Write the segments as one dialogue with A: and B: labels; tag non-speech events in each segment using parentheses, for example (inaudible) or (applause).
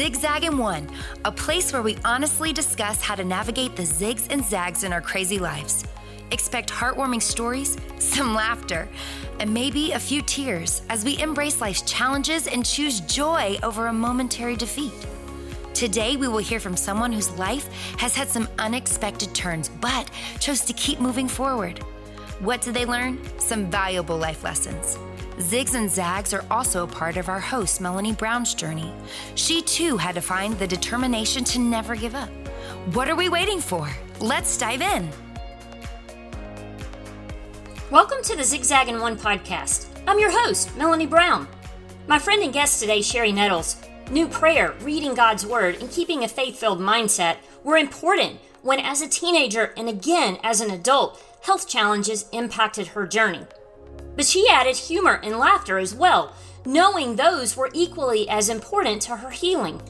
A: Zigzag and One, a place where we honestly discuss how to navigate the zigs and zags in our crazy lives. Expect heartwarming stories, some laughter, and maybe a few tears as we embrace life's challenges and choose joy over a momentary defeat. Today, we will hear from someone whose life has had some unexpected turns, but chose to keep moving forward. What did they learn? Some valuable life lessons. Zigs and Zags are also part of our host, Melanie Brown's journey. She too had to find the determination to never give up. What are we waiting for? Let's dive in.
B: Welcome to the Zigzag and One podcast. I'm your host, Melanie Brown. My friend and guest today, Cherie Nettles, knew prayer, reading God's Word, and keeping a faith filled mindset were important when, as a teenager and again as an adult, health challenges impacted her journey. But she added humor and laughter as well, knowing those were equally as important to her healing.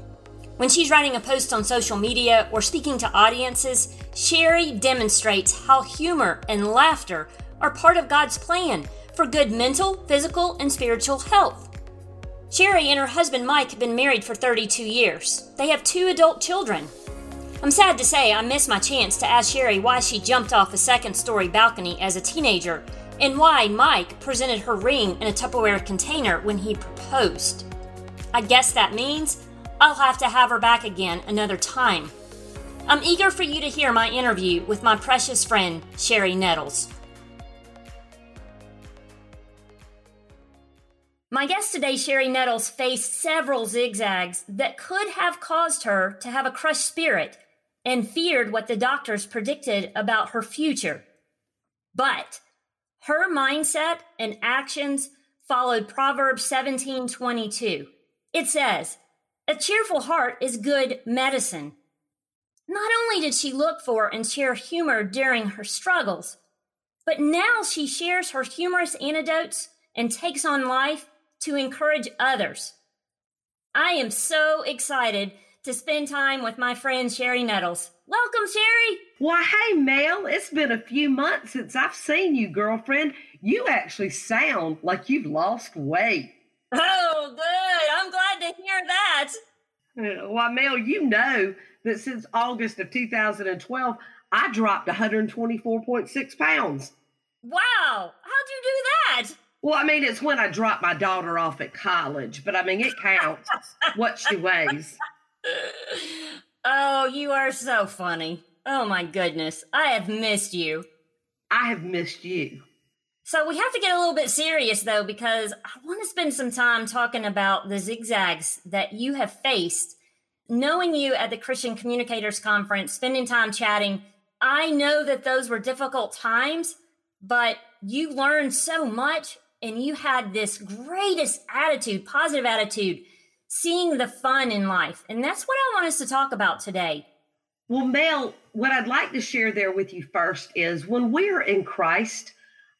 B: When she's writing a post on social media or speaking to audiences, Cherie demonstrates how humor and laughter are part of God's plan for good mental, physical, and spiritual health. Cherie and her husband Mike have been married for 32 years. They have two adult children. I'm sad to say I missed my chance to ask Cherie why she jumped off a second story balcony as a teenager and why Mike presented her ring in a Tupperware container when he proposed. I guess that means I'll have to have her back again another time. I'm eager for you to hear my interview with my precious friend, Cherie Nettles. My guest today, Cherie Nettles, faced several zigzags that could have caused her to have a crushed spirit and feared what the doctors predicted about her future. But her mindset and actions followed Proverbs 17:22. It says, "A cheerful heart is good medicine." Not only did she look for and share humor during her struggles, but now she shares her humorous anecdotes and takes on life to encourage others. I am so excited to spend time with my friend Cherie Nettles. Welcome, Cherie.
C: Why, hey, Mel, it's been a few months since I've seen you, girlfriend. You actually sound like you've lost weight.
B: Oh, good. I'm glad to hear that.
C: Uh, why, Mel, you know that since August of 2012, I dropped 124.6 pounds.
B: Wow. How'd you do that?
C: Well, I mean, it's when I dropped my daughter off at college, but I mean, it counts (laughs) what she weighs. (laughs)
B: Oh, you are so funny. Oh my goodness. I have missed you.
C: I have missed you.
B: So we have to get a little bit serious though, because I want to spend some time talking about the zigzags that you have faced. Knowing you at the Christian Communicators Conference, spending time chatting, I know that those were difficult times, but you learned so much and you had this greatest attitude, positive attitude, seeing the fun in life. And that's what I want us to talk about today.
C: Well, Mel, what I'd like to share there with you first is when we're in Christ,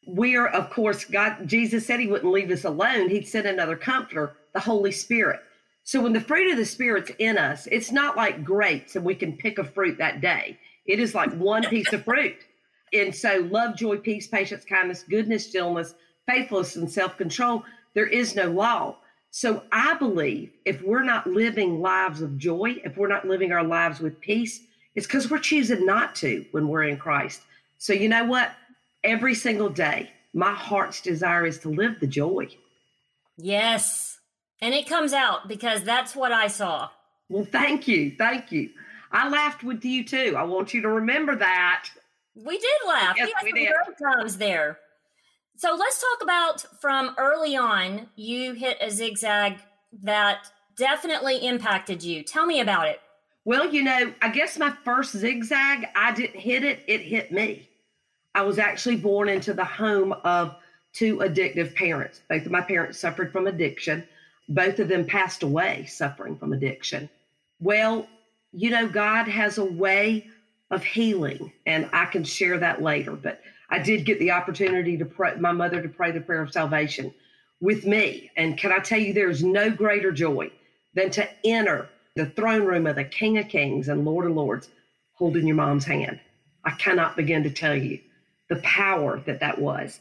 C: we're, of course, God, Jesus said he wouldn't leave us alone. He'd send another comforter, the Holy Spirit. So when the fruit of the Spirit's in us, it's not like grapes and we can pick a fruit that day. It is like one piece of fruit. And so love, joy, peace, patience, kindness, goodness, gentleness, faithfulness and self control, there is no law. So I believe if we're not living lives of joy, if we're not living our lives with peace, it's because we're choosing not to when we're in Christ. So you know what? Every single day, my heart's desire is to live the joy.
B: Yes. And it comes out because that's what I saw.
C: Well, thank you. Thank you. I laughed with you too. I want you to remember that.
B: We did laugh.
C: Yes,
B: we had some
C: did.
B: times there. So let's talk about from early on, you hit a zigzag that definitely impacted you. Tell me about it.
C: Well, you know, I guess my first zigzag, I didn't hit it, it hit me. I was actually born into the home of two addictive parents. Both of my parents suffered from addiction. Both of them passed away suffering from addiction. Well, you know, God has a way of healing, and I can share that later. But I did get the opportunity to pray, my mother to pray the prayer of salvation with me. And can I tell you, there's no greater joy than to enter the throne room of the King of Kings and Lord of Lords holding your mom's hand. I cannot begin to tell you the power that that was.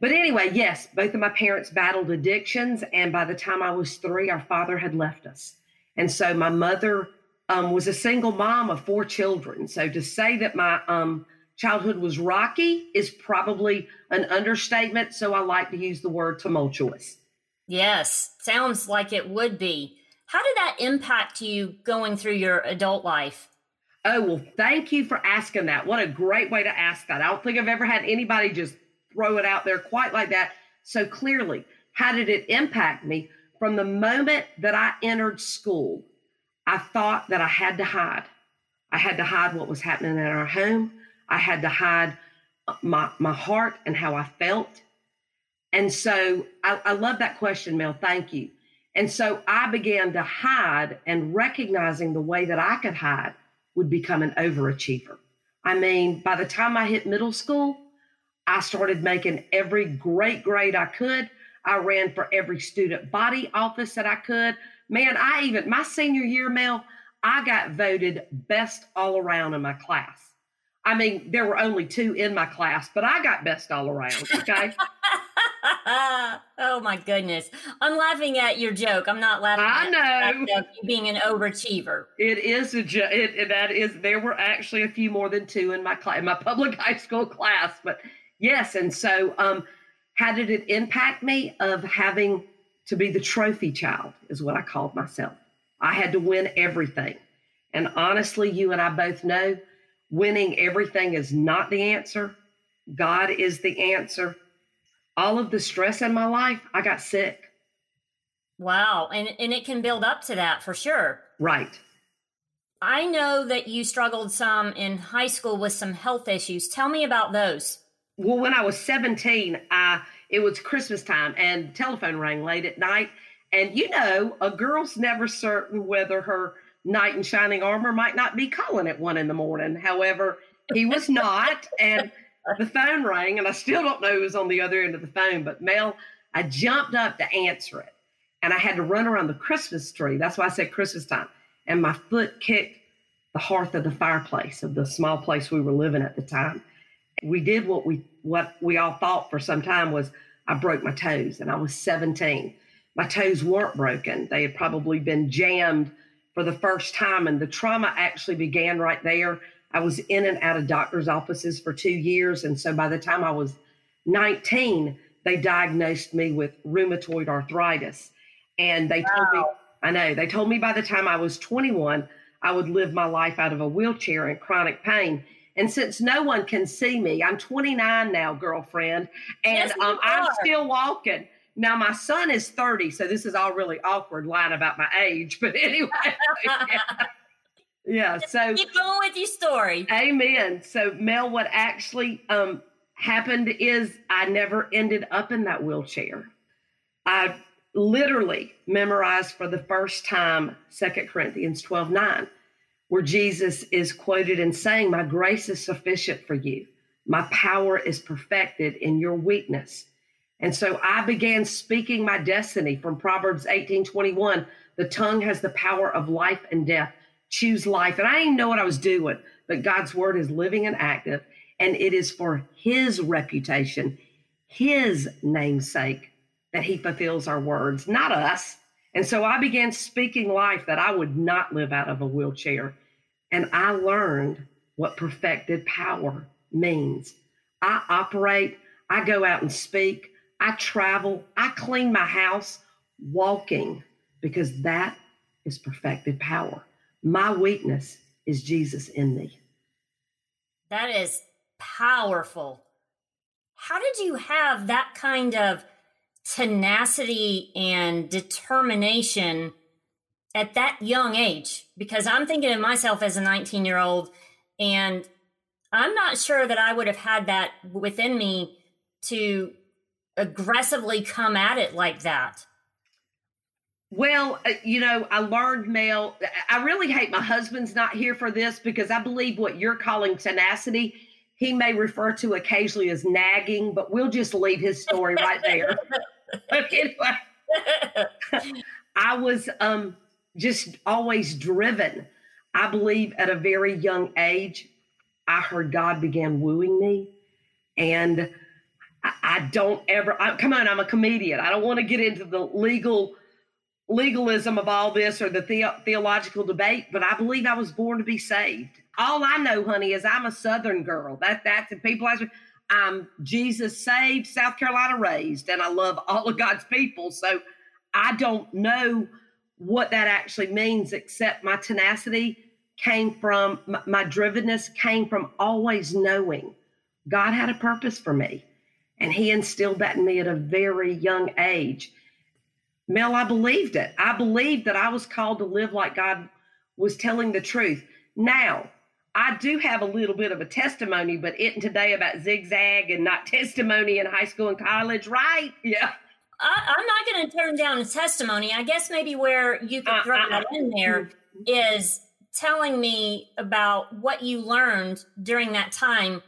C: But anyway, yes, both of my parents battled addictions. And by the time I was three, our father had left us. And so my mother um, was a single mom of four children. So to say that my um, childhood was rocky is probably an understatement. So I like to use the word tumultuous.
B: Yes, sounds like it would be. How did that impact you going through your adult life?
C: Oh, well, thank you for asking that. What a great way to ask that. I don't think I've ever had anybody just throw it out there quite like that so clearly. How did it impact me? From the moment that I entered school, I thought that I had to hide. I had to hide what was happening in our home. I had to hide uh, my, my heart and how I felt. And so I, I love that question, Mel. Thank you. And so I began to hide and recognizing the way that I could hide would become an overachiever. I mean, by the time I hit middle school, I started making every great grade I could. I ran for every student body office that I could. Man, I even, my senior year, Mel, I got voted best all around in my class. I mean, there were only two in my class, but I got best all around. Okay. (laughs)
B: oh my goodness. I'm laughing at your joke. I'm not laughing
C: I know.
B: you being an overachiever.
C: It is a joke. That is, there were actually a few more than two in my class, in my (laughs) public high school class. But yes. And so, um, how did it impact me of having to be the trophy child is what I called myself. I had to win everything. And honestly, you and I both know winning everything is not the answer. God is the answer all of the stress in my life, I got sick.
B: Wow. And, and it can build up to that for sure.
C: Right.
B: I know that you struggled some in high school with some health issues. Tell me about those.
C: Well, when I was 17, I, it was Christmas time and telephone rang late at night. And you know, a girl's never certain whether her knight in shining armor might not be calling at one in the morning. However, he was not. And the phone rang, and I still don't know who was on the other end of the phone. But Mel, I jumped up to answer it, and I had to run around the Christmas tree. That's why I said Christmas time. And my foot kicked the hearth of the fireplace of the small place we were living at the time. We did what we what we all thought for some time was I broke my toes, and I was 17. My toes weren't broken; they had probably been jammed for the first time, and the trauma actually began right there I was in and out of doctor's offices for two years. And so by the time I was 19, they diagnosed me with rheumatoid arthritis. And they wow. told me, I know, they told me by the time I was 21, I would live my life out of a wheelchair in chronic pain. And since no one can see me, I'm 29 now, girlfriend, and yes, um, I'm still walking. Now my son is 30, so this is all really awkward lying about my age. But (laughs) anyway, (laughs) yeah. Yeah. So
B: keep going with your story.
C: Amen. So Mel, what actually um, happened is I never ended up in that wheelchair. I literally memorized for the first time Second Corinthians 12 9, where Jesus is quoted in saying, My grace is sufficient for you. My power is perfected in your weakness. And so I began speaking my destiny from Proverbs 18 21. The tongue has the power of life and death choose life. And I didn't know what I was doing, but God's word is living and active, and it is for his reputation, his namesake, that he fulfills our words, not us. And so I began speaking life that I would not live out of a wheelchair. And I learned what perfected power means. I operate, I go out and speak, I travel, I clean my house walking because that is perfected power. My weakness is Jesus in me.
B: That is powerful. How did you have that kind of tenacity and determination at that young age? Because I'm thinking of myself as a 19 year old, and I'm not sure that I would have had that within me to aggressively come at it like that.
C: Well, uh, you know, I learned, Mel, I really hate my husband's not here for this because I believe what you're calling tenacity, he may refer to occasionally as nagging, but we'll just leave his story right there. but (laughs) (laughs) anyway, (laughs) I was um, just always driven. I believe at a very young age, I heard God began wooing me. And I, don't ever, I, come on, I'm a comedian. I don't want to get into the legal legalism of all this or the, the- theological debate, but I believe I was born to be saved. All I know, honey, is I'm a Southern girl. That that's and people ask me, I'm Jesus saved, South Carolina raised, and I love all of God's people. So I don't know what that actually means, except my tenacity came from my, my drivenness came from always knowing God had a purpose for me. And he instilled that in me at a very young age. Mel, I believed it. I believed that I was called to live like God was telling the truth. Now, I do have a little bit of a testimony, but it today about zigzag and not (laughs) testimony in high school and college, right? Yeah.
B: I, am not going to turn down a testimony. I guess maybe where you could throw uh, uh, that in there is telling me about what you learned during that time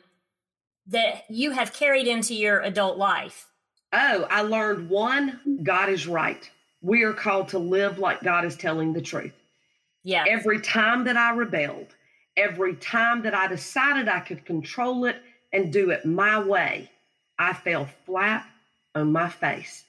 B: that you have carried into your adult life.
C: Oh, I learned one God is right. We are called to live like God is telling the truth.
B: Yeah.
C: Every time that I rebelled, every time that I decided I could control it and do it my way, I fell flat on my face.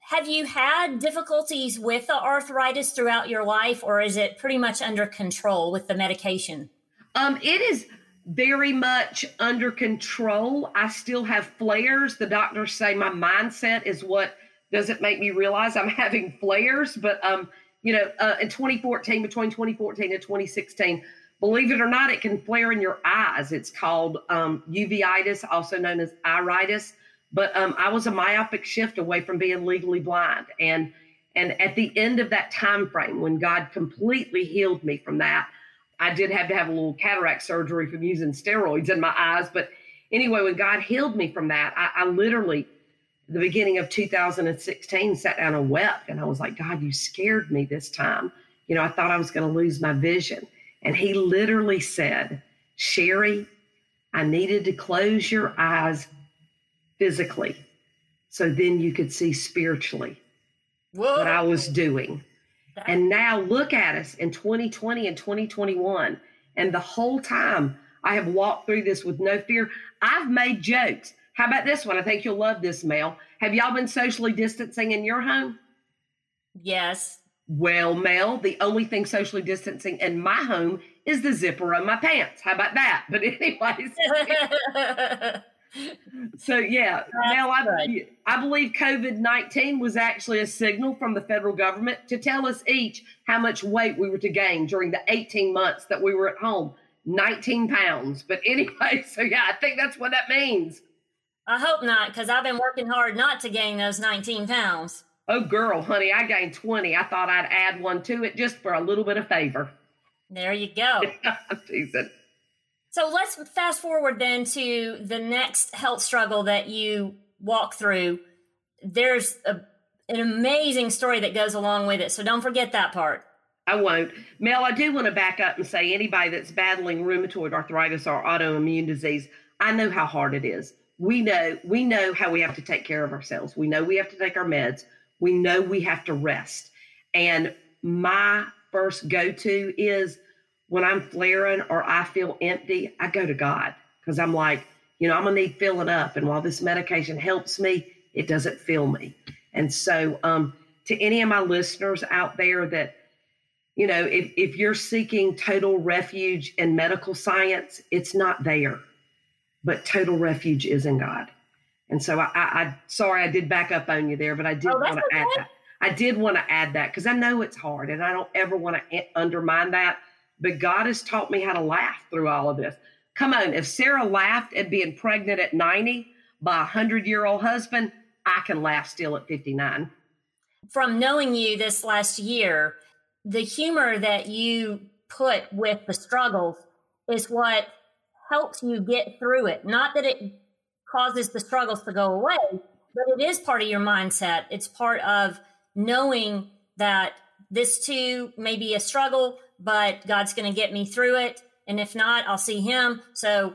B: Have you had difficulties with the arthritis throughout your life, or is it pretty much under control with the medication?
C: Um, it is very much under control. I still have flares. The doctors say my mindset is what doesn't make me realize I'm (laughs) having flares. But um, you know, uh, in 2014, between 2014 and 2016, believe it or not, it can flare in your eyes. It's called um, uveitis, also known as iritis. But um, I was a myopic shift away from being legally blind, and and at the end of that time frame, when God completely healed me from that, I did have to have a little cataract surgery from using steroids in my eyes. But anyway, when God healed me from that, I, I literally, the beginning of 2016, sat down and wept. And I was like, God, you scared me this time. You know, I thought I was going to lose my vision. And he literally said, Cherie, I needed to close your eyes physically so then you could see spiritually Whoa. what I was doing. And now look at us in 2020 and 2021. And the whole time I have walked through this with no fear. I've made jokes. How about this one? I think you'll love this, Mel. Have y'all been socially distancing in your home?
B: Yes.
C: Well, Mel, the only thing socially distancing in my home is the zipper of my pants. How about that? But (laughs) anyways. (laughs) so yeah, now I, I believe COVID nineteen was actually a signal from the federal government to tell us each how much weight we were to gain during the eighteen months that we were at home. 19 pounds. But anyway, (laughs) so yeah, I think that's what that means.
B: I hope not, because I've been working hard not to gain those 19 pounds.
C: Oh, girl, honey, I gained 20. I thought I'd add one to it just for a little bit of favor.
B: There you go.
C: I'm (laughs) teasing.
B: So let's fast forward then to the next health struggle that you walk through. There's a, an amazing story that goes along with it. So don't forget that part.
C: I won't. Mel, I do want to back up and say anybody that's battling rheumatoid arthritis or autoimmune disease, I know how hard it is. We know we know how we have to take care of ourselves. We know we have to take our meds. We know we have to rest. And my first go-to is when I'm flaring or I feel empty, I go to God because I'm like, you know, I'm gonna need filling up. And while this medication helps me, it doesn't fill me. And so, um, to any of my listeners out there that, you know, if, if you're seeking total refuge in medical science, it's not there, but total refuge is in God. And so I, I, I sorry I did back up on you there, but I did oh, want to okay. add that. I did want to add that because I know it's hard and I don't ever want to undermine that but God has taught me how to laugh through all of this. Come on, if Sarah laughed at being pregnant at 90 by a 100 year old husband, I can laugh still at 59.
B: From knowing you this last year, the humor that you put with the struggles is what helps you get through it. Not that it causes the struggles to go away, but it is part of your mindset. It's part of knowing that this too may be a struggle, but God's going to get me through it. And if not, I'll see him. So,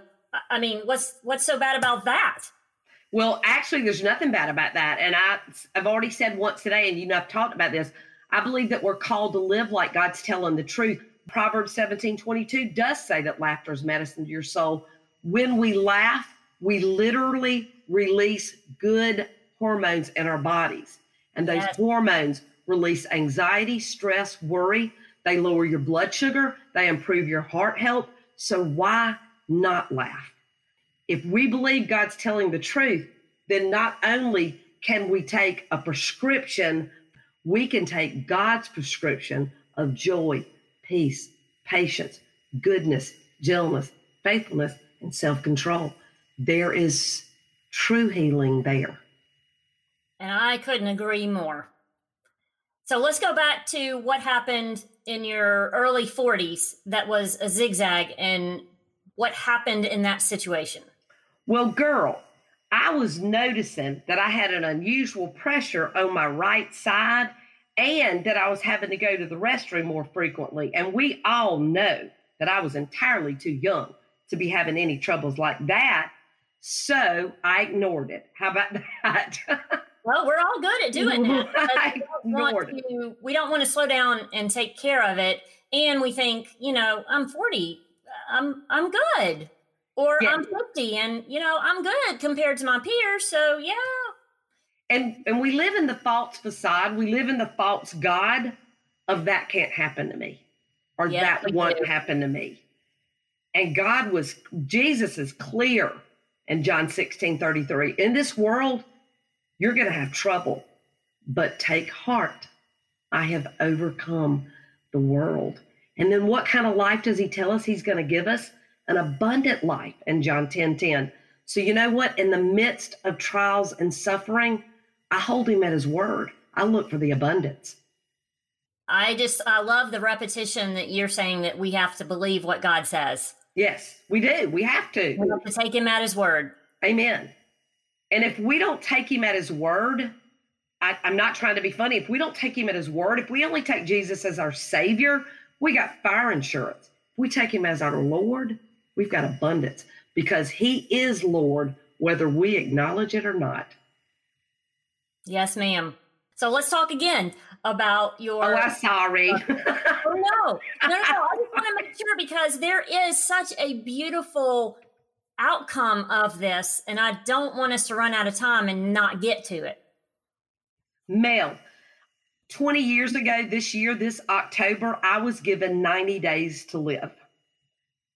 B: I mean, what's, what's so bad about that?
C: Well, actually, there's nothing bad about that. And I, I've already said once today, and you know, I've talked about this. I believe that we're called to live like God's telling the truth. Proverbs 17 22 does say that laughter is medicine to your soul. When we laugh, we literally release good hormones in our bodies. And those yes. hormones release anxiety, stress, worry. They lower your blood sugar, they improve your heart health. So why not laugh? If we believe God's telling the truth, then not only can we take a prescription, we can take God's prescription of joy, peace, patience, goodness, gentleness, faithfulness, and self control. There is true healing there.
B: And I couldn't agree more. So let's go back to what happened in your early 40s that was a zigzag and what happened in that situation.
C: Well, girl, I was noticing that I had an unusual pressure on my right side and that I was having to go to the restroom more frequently. And we all know that I was entirely too young to be having any troubles like that. So I ignored it. How about (laughs) that?
B: Well, we're all good at doing that. (laughs) We don't, to, we don't want to slow down and take care of it. And we think, you know, I'm 40. I'm I'm good. Or yeah. I'm 50 and you know, I'm good compared to my peers. So yeah.
C: And and we live in the false facade. We live in the false God of that can't happen to me. Or yeah, that won't do. happen to me. And God was Jesus is clear in John 16 33. In this world, you're gonna have trouble, but take heart. I have overcome the world. And then what kind of life does he tell us he's going to give us? An abundant life in John 10 10. So, you know what? In the midst of trials and suffering, I hold him at his word. I look for the abundance.
B: I just, I love the repetition that you're saying that we have to believe what God says.
C: Yes, we do. We have to.
B: We have to take him at his word.
C: Amen. And if we don't take him at his word, I, am not trying to be funny. If we don't take him at his word, if we only take Jesus as our savior, we got fire insurance. If we take him as our Lord, we've got abundance because he is Lord, whether we acknowledge it or not.
B: Yes, ma'am. So let's talk again about your.
C: Oh, I'm sorry. (laughs)
B: oh, no. No, no, no. I just want to make sure because there is such a beautiful outcome of this, and I don't want us to run out of time and not get to it.
C: Mel, 20 years ago this year, this October, I was given 90 days to live.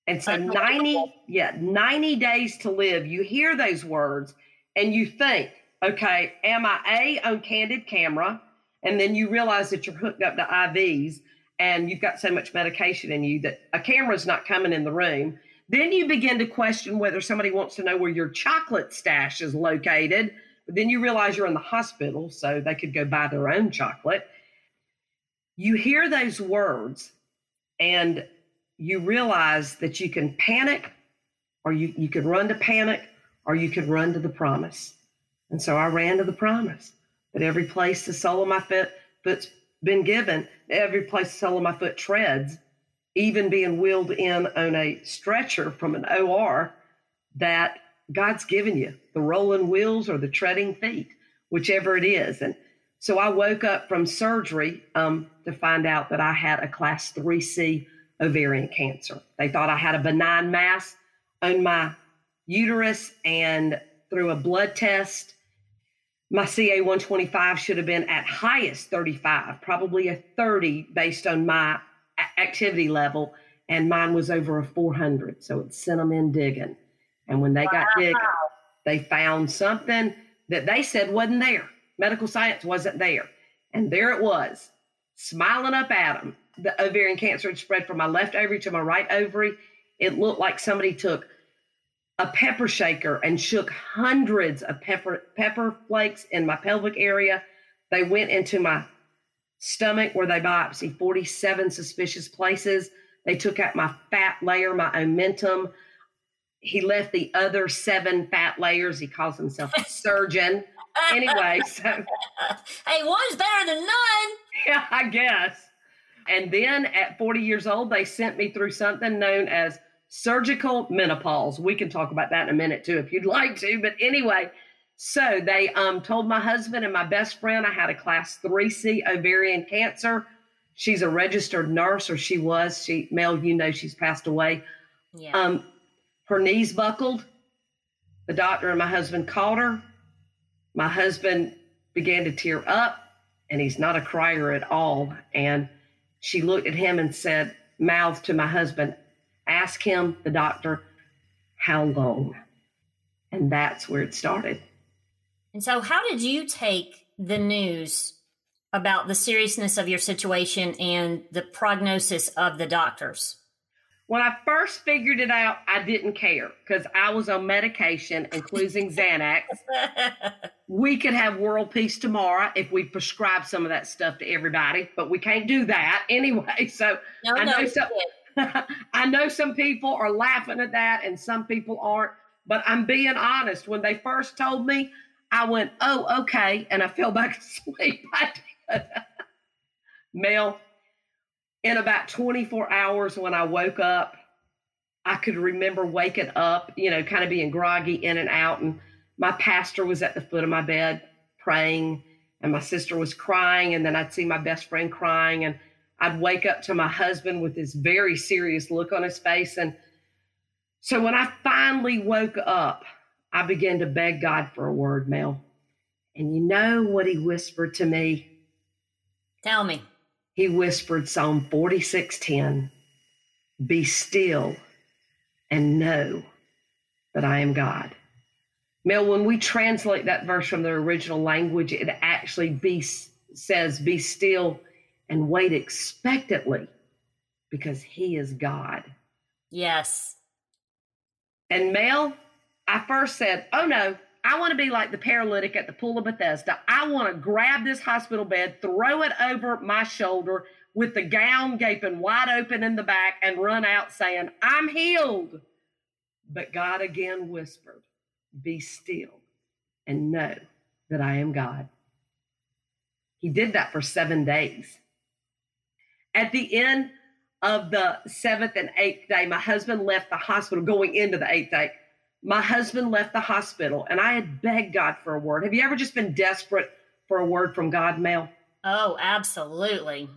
C: And so 90, yeah, 90 days to live. You hear those words and you think, okay, am I A on candid camera? And then you realize that you're hooked up to IVs and you've got so much medication in you that a camera's not coming in the room. Then you begin to question whether somebody wants to know where your chocolate stash is located but then you realize you're in the hospital, so they could go buy their own chocolate. You hear those words and you realize that you can panic or you, you could run to panic or you could run to the promise. And so I ran to the promise that every place the sole of my foot, foot's been given, every place the sole of my foot treads, even being wheeled in on a stretcher from an OR, that God's given you the rolling wheels or the treading feet, whichever it is. And so I woke up from surgery um, to find out that I had a class 3C ovarian cancer. They thought I had a benign mass on my uterus, and through a blood test, my CA 125 should have been at highest 35, probably a 30 based on my activity level, and mine was over a 400. So it sent them in digging. And when they wow. got digging, they found something that they said wasn't there. Medical science wasn't there. And there it was, smiling up at them. The ovarian cancer had spread from my left ovary to my right ovary. It looked like somebody took a pepper shaker and shook hundreds of pepper pepper flakes in my pelvic area. They went into my stomach where they biopsied 47 suspicious places. They took out my fat layer, my omentum, he left the other seven fat layers. He calls himself a (laughs) surgeon. anyway, so (laughs)
B: hey, one's better than none. (laughs)
C: Yeah, I guess. And then at 40 years old, they sent me through something known as surgical menopause. We can talk about that in a minute too, if you'd like to. But anyway, so they um, told my husband and my best friend I had a class 3C ovarian cancer. She's a registered nurse, or she was. She, Mel, you know, she's passed away. Yeah. Um, her knees buckled. The doctor and my husband called her. My husband began to tear up. and he's not a crier at all. And she looked at him and said, mouth to my husband, ask him, the doctor, how long? And that's where it started.
B: And so, how did you take the news about the seriousness of your situation and the prognosis of the doctors?
C: When I first figured it out, I didn't care because I was on medication, including Xanax. (laughs) we could have world peace tomorrow if we prescribe some of that stuff to everybody, but we can't do that (laughs) anyway. So
B: no,
C: I know
B: no,
C: some, (laughs) I know some people are laughing at that and some people aren't. But I'm being honest. When they first told me, I went, "Oh, okay," and I fell back (laughs) asleep. Mel, in about 24 hours when I woke up, I could remember waking up, you know, kind of being groggy in and out. And my pastor was at the foot of my bed praying, and my sister was crying. And then I'd see my best friend crying. And I'd wake up to my husband with this very serious look on his face. And so when I finally woke up, I began to beg God for a word, Mel. And you know what he whispered to me?
B: Tell me
C: he whispered Psalm 46:10, "Be still and know that I am God." Mel, when we translate that verse from the original language, it actually be, says, "Be still and wait expectantly, because He is God."
B: Yes.
C: And Mel, I first said, "Oh no, I want to be like the paralytic at the pool of Bethesda. I want to grab this hospital bed, throw it over my shoulder with the gown gaping wide open in the back, and run out saying, I'm healed. But God again whispered, Be still and know that I am God. He did that for seven days. At the end of the seventh and eighth day, my husband left the hospital going into the eighth day my husband left the hospital and I had begged God for a word. Have you ever just been desperate for a word from God, Mel?
B: Oh, absolutely.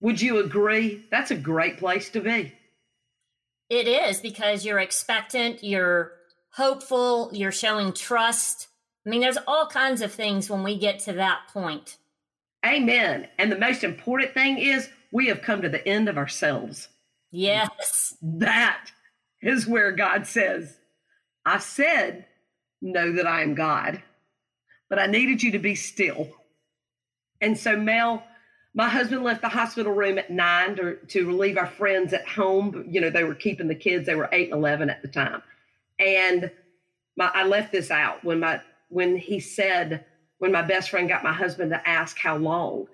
C: Would you agree? That's a great place to be.
B: It is because you're expectant, you're hopeful, you're showing trust. I mean, there's all kinds of things when we get to that point.
C: Amen. And the most important thing is we have come to the end of ourselves.
B: Yes.
C: That is where God says, I said, Know that I am God, but I needed you to be still. And so, Mel, my husband left the hospital room at nine to, to relieve our friends at home. You know, they were keeping the kids, they were eight and 11 at the time. And my, I left this out when my when he said when my best friend got my husband to ask how long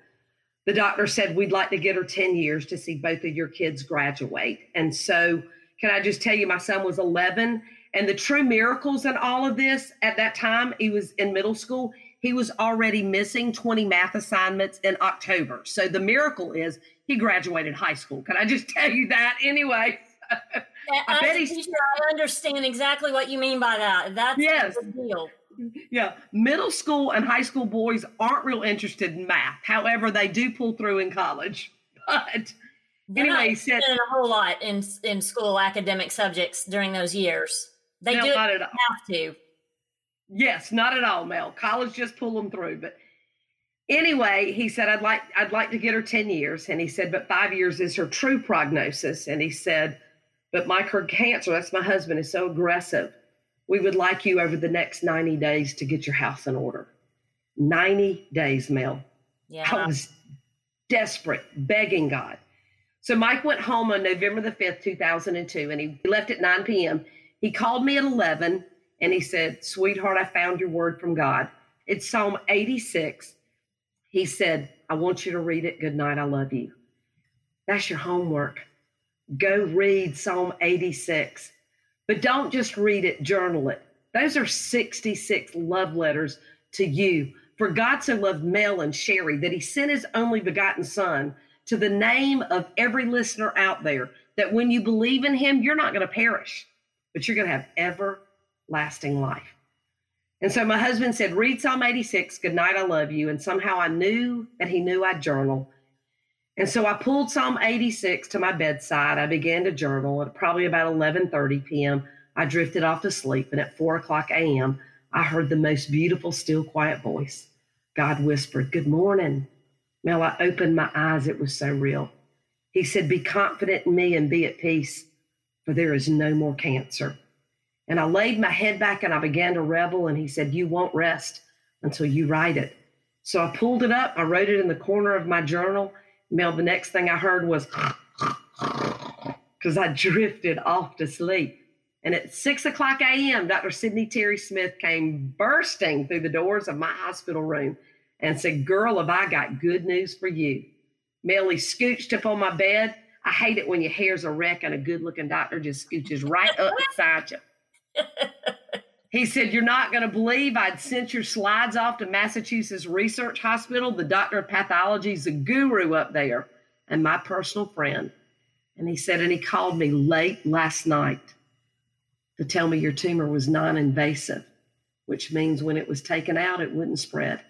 C: the doctor said we'd like to get her 10 years to see both of your kids graduate and so can i just tell you my son was 11 and the true miracles in all of this at that time, he was in middle school. He was already missing 20 math assignments in October. So the miracle is he graduated high school. Can I just (laughs) tell you that anyway? (laughs)
B: I, bet he's, teacher, I understand exactly what you mean by that. That's yes. the deal.
C: Yeah, middle school and high school boys aren't real interested in math. However, they do pull through in college. (laughs) But
B: They're anyway, he said a whole lot in in school academic subjects during those years. They no, do not at all. have to.
C: Yes, not at all, Mel. College just pull them through. But anyway, he said, I'd like I'd like to get her 10 years. And he said, but five years is her true prognosis. And he said, but Mike, her cancer, that's my husband, is so aggressive. We would like you over the next 90 days to get your house in order. 90 days, Mel.
B: Yeah.
C: I was desperate, begging God. So Mike went home on November the 5th, 2002, and he left at 9 p.m. He called me at 11 and he said, Sweetheart, I found your word from God. It's Psalm 86. He said, I want you to read it. Good night. I love you. That's your homework. Go read Psalm 86. But don't just read it, journal it. Those are 66 love letters to you. For God so loved Mel and Cherie that he sent his only begotten son to the name of every listener out there that when you believe in him, you're not going to perish but you're going to have everlasting life. And so my husband said, Read Psalm 86, Good night, I love you. And somehow I knew that he knew I'd journal. And so I pulled Psalm 86 to my bedside. I began to journal at probably about 11:30 p.m. I drifted off to sleep, and at 4 o'clock a.m., I heard the most beautiful, still, quiet voice. God whispered, Good morning. Mel, I opened my eyes. It was so real. He said, Be confident in me and be at peace, for there is no more cancer. And I laid my head back and I began to revel. And he said, You won't rest until you write it. So I pulled it up. I wrote it in the corner of my journal. Mel, the next thing I heard was (laughs) because I drifted off to sleep. And at six o'clock a.m., Dr. Sidney Terry Smith came bursting through the doors of my hospital room and said, Girl, have I got good news for you. Melly scooched up on my bed. I hate it when your hair's a wreck and a good looking doctor just scooches right up beside you. (laughs) He said, You're not going to believe I'd sent your slides off to Massachusetts Research Hospital. The doctor of pathology is a guru up there and my personal friend. And he said, And he called me late last night to tell me your tumor was non invasive, which means when it was taken out, it wouldn't spread.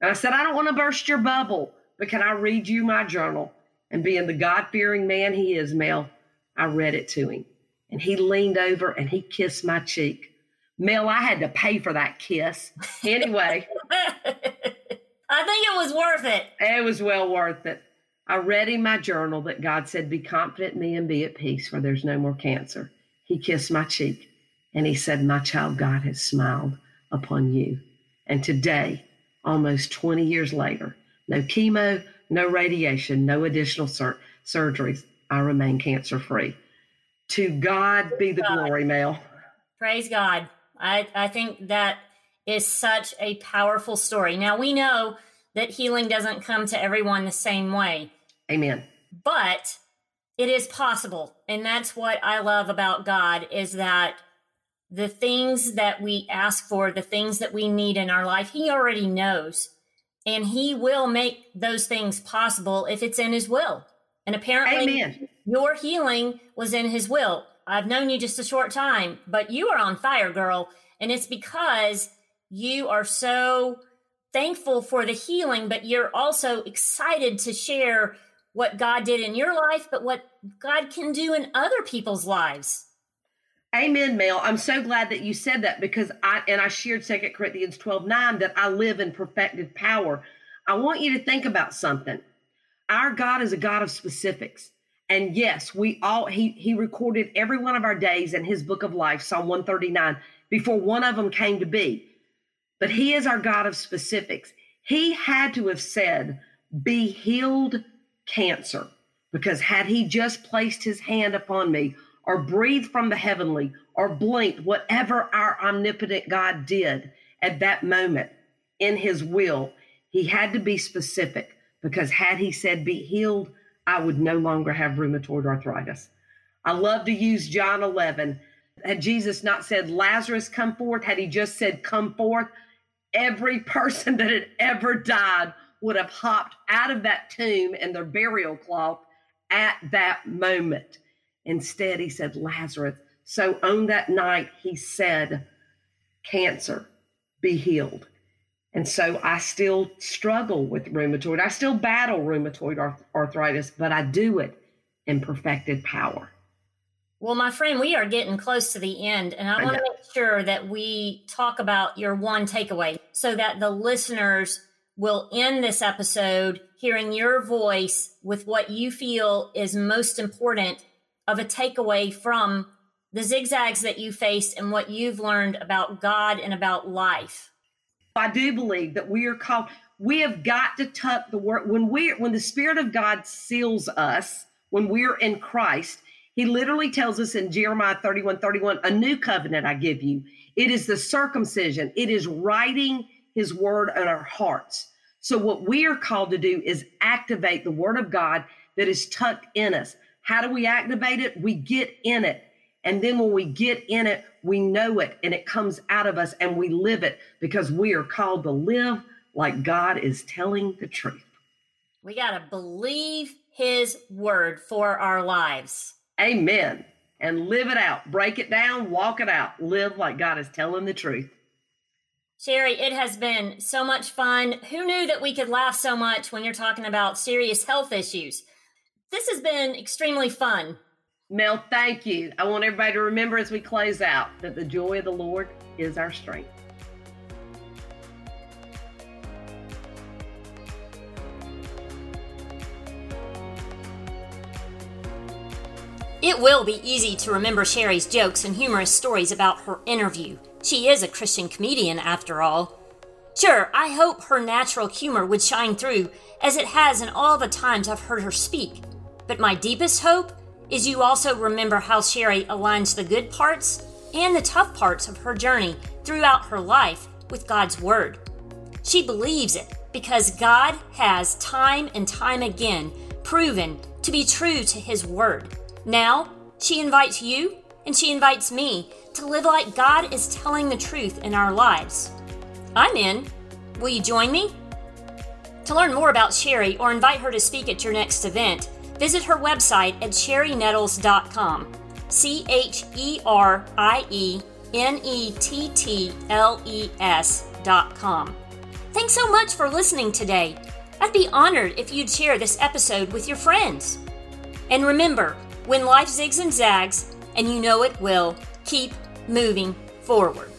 C: And I said, I don't want to burst your bubble, but can I read you my journal? And being the God fearing man he is, Mel, I read it to him. And he leaned over and he kissed my cheek. Mel, I had to pay for that kiss. Anyway, (laughs)
B: I think it was worth it.
C: It was well worth it. I read in my journal that God said, Be confident in me and be at peace, for there's no more cancer. He kissed my cheek and he said, My child, God has smiled upon you. And today, almost 20 years later, no chemo, no radiation, no additional sur- surgeries, I remain cancer free. To God be the God. glory, Mel.
B: Praise God. I, I think that is such a powerful story. Now, we know that healing doesn't come to everyone the same way.
C: Amen.
B: But it is possible. And that's what I love about God is that the things that we ask for, the things that we need in our life, He already knows. And He will make those things possible if it's in His will. And apparently, Amen. your healing was in His will. I've known you just a short time, but you are on fire, girl. And it's because you are so thankful for the healing, but you're also excited to share what God did in your life, but what God can do in other people's lives.
C: Amen, Mel. I'm so glad that you said that because I and I shared Second Corinthians 12 9 that I live in perfected power. I want you to think about something. Our God is a God of specifics. And yes, we all he he recorded every one of our days in his book of life, Psalm 139, before one of them came to be. But he is our God of specifics. He had to have said, Be healed cancer because had he just placed his hand upon me or breathed from the heavenly or blinked, whatever our omnipotent God did at that moment in his will, he had to be specific because had he said, Be healed, I would no longer have rheumatoid arthritis. I love to use John 11. Had Jesus not said, Lazarus, come forth, had he just said, Come forth, every (laughs) person that had ever died would have hopped out of that tomb and their burial cloth at that moment. Instead, he said, Lazarus. So on that night, he said, Cancer, be healed. And so I still struggle with rheumatoid. I still battle rheumatoid arthritis, but I do it in perfected power.
B: Well, my friend, we are getting close to the end, and I, I want to make sure that we talk about your one takeaway so that the listeners will end this episode hearing your voice with what you feel is most important of a takeaway from the zigzags that you faced and what you've learned about God and about life.
C: I do believe that we are called, we have got to tuck the word when we when the Spirit of God seals us, when we're in Christ, he literally tells us in Jeremiah 31 31, a new covenant I give you. It is the circumcision, it is writing his word in our hearts. So, what we are called to do is activate the word of God that is tucked in us. How do we activate it? We get in it. And then when we get in it, we know it and it comes out of us and we live it because we are called to live like God is telling the truth.
B: We got to believe his word for our lives.
C: Amen. And live it out. Break it down, walk it out. Live like God is telling the truth.
B: Cherie, it has been so much fun. Who knew that we could laugh so much when you're talking about serious health issues? This has been extremely fun.
C: Mel, thank you. I want everybody to remember as we close out that the joy of the Lord is our strength.
B: It will be easy to remember Cherie's jokes and humorous stories about her interview. She is a Christian comedian, after all. Sure, I hope her natural humor would shine through, as it has in all the times I've heard her speak. But my deepest hope is you also remember how Cherie aligns the good parts and the tough parts of her journey throughout her life with God's Word. She believes it because God has time and time again proven to be true to His Word. Now, she invites you and she invites me to live like God is telling the truth in our lives. I'm in. Will you join me? To learn more about Cherie or invite her to speak at your next event, visit her website at cherienettles.com. C H E R I E N E T T L E S.com. Thanks so much for listening today. I'd be honored if you'd share this episode with your friends. And remember, when life zigs and zags, and you know it will, keep moving forward.